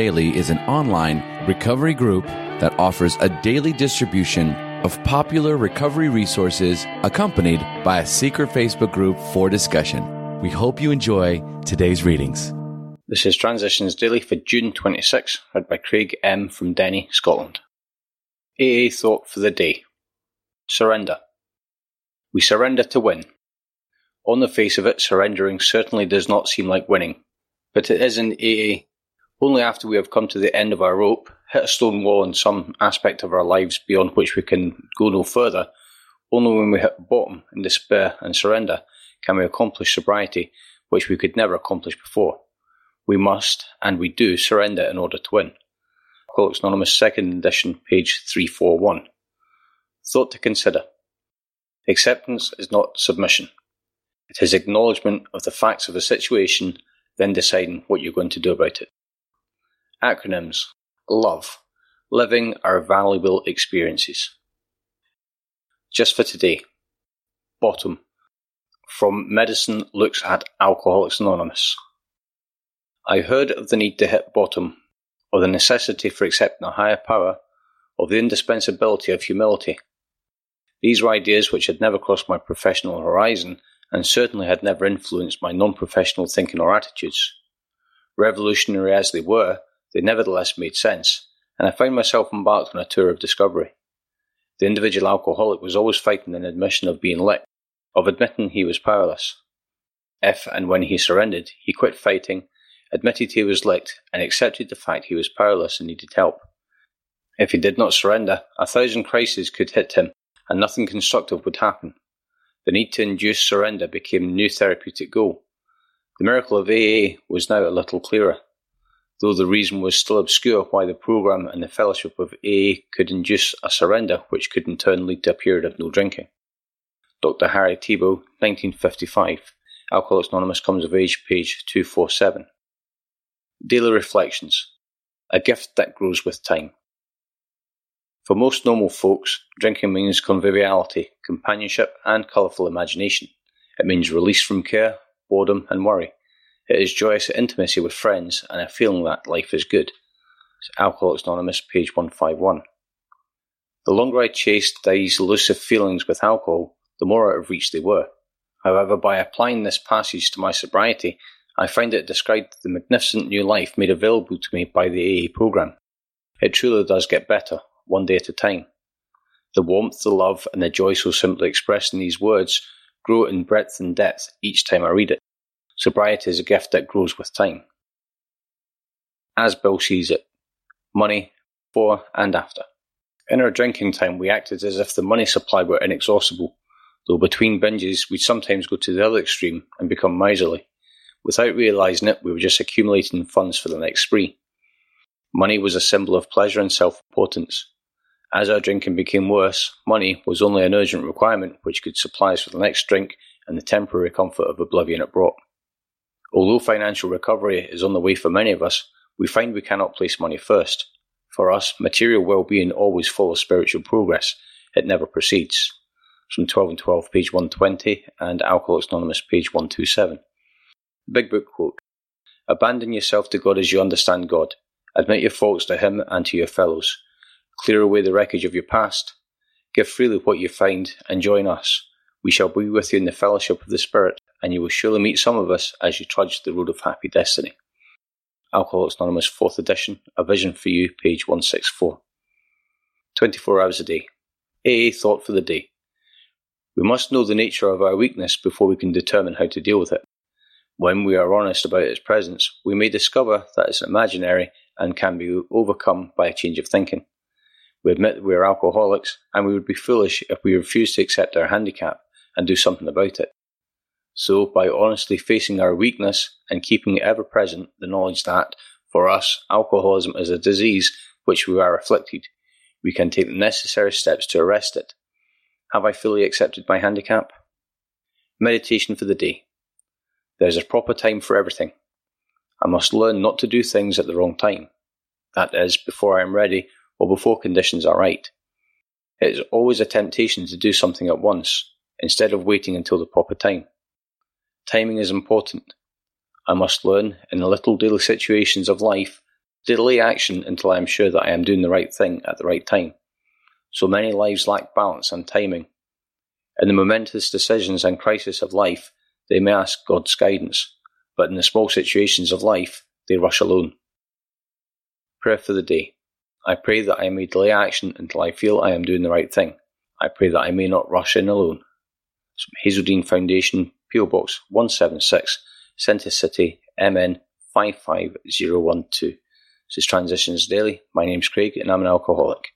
Daily is an online recovery group that offers a daily distribution of popular recovery resources accompanied by a secret Facebook group for discussion. We hope you enjoy today's readings. This is Transitions Daily for June 26, read by Craig M. from Denny, Scotland. AA Thought for the Day Surrender. We surrender to win. On the face of it, surrendering certainly does not seem like winning, but it is in AA only after we have come to the end of our rope, hit a stone wall in some aspect of our lives beyond which we can go no further, only when we hit bottom in despair and surrender can we accomplish sobriety, which we could never accomplish before. We must, and we do, surrender in order to win. Alcoholics Anonymous, 2nd edition, page 341. Thought to consider. Acceptance is not submission. It is acknowledgement of the facts of a situation, then deciding what you're going to do about it. Acronyms: LOVE Living Our Valuable Experiences. Just for today. Bottom. From Medicine Looks at Alcoholics Anonymous. I heard of the need to hit bottom, of the necessity for accepting a higher power, of the indispensability of humility. These were ideas which had never crossed my professional horizon and certainly had never influenced my non professional thinking or attitudes. Revolutionary as they were, they nevertheless made sense, and I found myself embarked on a tour of discovery. The individual alcoholic was always fighting an admission of being licked, of admitting he was powerless. If and when he surrendered, he quit fighting, admitted he was licked, and accepted the fact he was powerless and needed help. If he did not surrender, a thousand crises could hit him, and nothing constructive would happen. The need to induce surrender became a new therapeutic goal. The miracle of AA was now a little clearer though the reason was still obscure why the program and the fellowship of AA could induce a surrender which could in turn lead to a period of no drinking. Dr. Harry Tiebout, 1955. Alcoholics Anonymous comes of age, page 247. Daily Reflections. A gift that grows with time. For most normal folks, drinking means conviviality, companionship, and colourful imagination. It means release from care, boredom, and worry. It is joyous intimacy with friends and a feeling that life is good. It's Alcoholics Anonymous, page 151. The longer I chased these elusive feelings with alcohol, the more out of reach they were. However, by applying this passage to my sobriety, I find it described the magnificent new life made available to me by the AA program. It truly does get better, one day at a time. The warmth, the love, and the joy so simply expressed in these words grow in breadth and depth each time I read it. Sobriety is a gift that grows with time. As Bill sees it, money, before and after. In our drinking time, we acted as if the money supply were inexhaustible, though between binges, we'd sometimes go to the other extreme and become miserly. Without realizing it, we were just accumulating funds for the next spree. Money was a symbol of pleasure and self importance. As our drinking became worse, money was only an urgent requirement which could supply us with the next drink and the temporary comfort of oblivion it brought. Although financial recovery is on the way for many of us, we find we cannot place money first. For us, material well-being always follows spiritual progress. It never proceeds. From 12 and 12, page 120, and Alcoholics Anonymous, page 127. Big Book quote. Abandon yourself to God as you understand God. Admit your faults to Him and to your fellows. Clear away the wreckage of your past. Give freely what you find and join us. We shall be with you in the fellowship of the Spirit and you will surely meet some of us as you trudge the road of happy destiny. Alcoholics Anonymous 4th edition, A Vision for You, page 164. 24 hours a day. AA thought for the day. We must know the nature of our weakness before we can determine how to deal with it. When we are honest about its presence, we may discover that it's imaginary and can be overcome by a change of thinking. We admit that we are alcoholics, and we would be foolish if we refused to accept our handicap and do something about it. So, by honestly facing our weakness and keeping ever present the knowledge that, for us, alcoholism is a disease which we are afflicted, we can take the necessary steps to arrest it. Have I fully accepted my handicap? Meditation for the day. There is a proper time for everything. I must learn not to do things at the wrong time. That is, before I am ready or before conditions are right. It is always a temptation to do something at once, instead of waiting until the proper time. Timing is important. I must learn, in the little daily situations of life, to Delay action until I am sure that I am doing the right thing at the right time. So many lives lack balance and timing. In the momentous decisions and crisis of life, they may ask God's guidance, but in the small situations of life, they rush alone. Prayer for the day. I pray that I may delay action until I feel I am doing the right thing. I pray that I may not rush in alone. Hazelden Foundation, PO Box 176, Centre City, MN 55012. This is Transitions Daily. My name's Craig and I'm an alcoholic.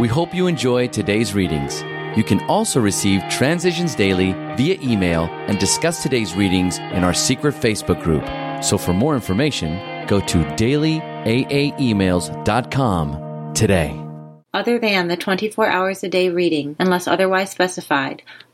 We hope you enjoyed today's readings. You can also receive Transitions Daily via email and discuss today's readings in our secret Facebook group. So for more information, go to dailyaaemails.com today. Other than the 24 hours a day reading, unless otherwise specified,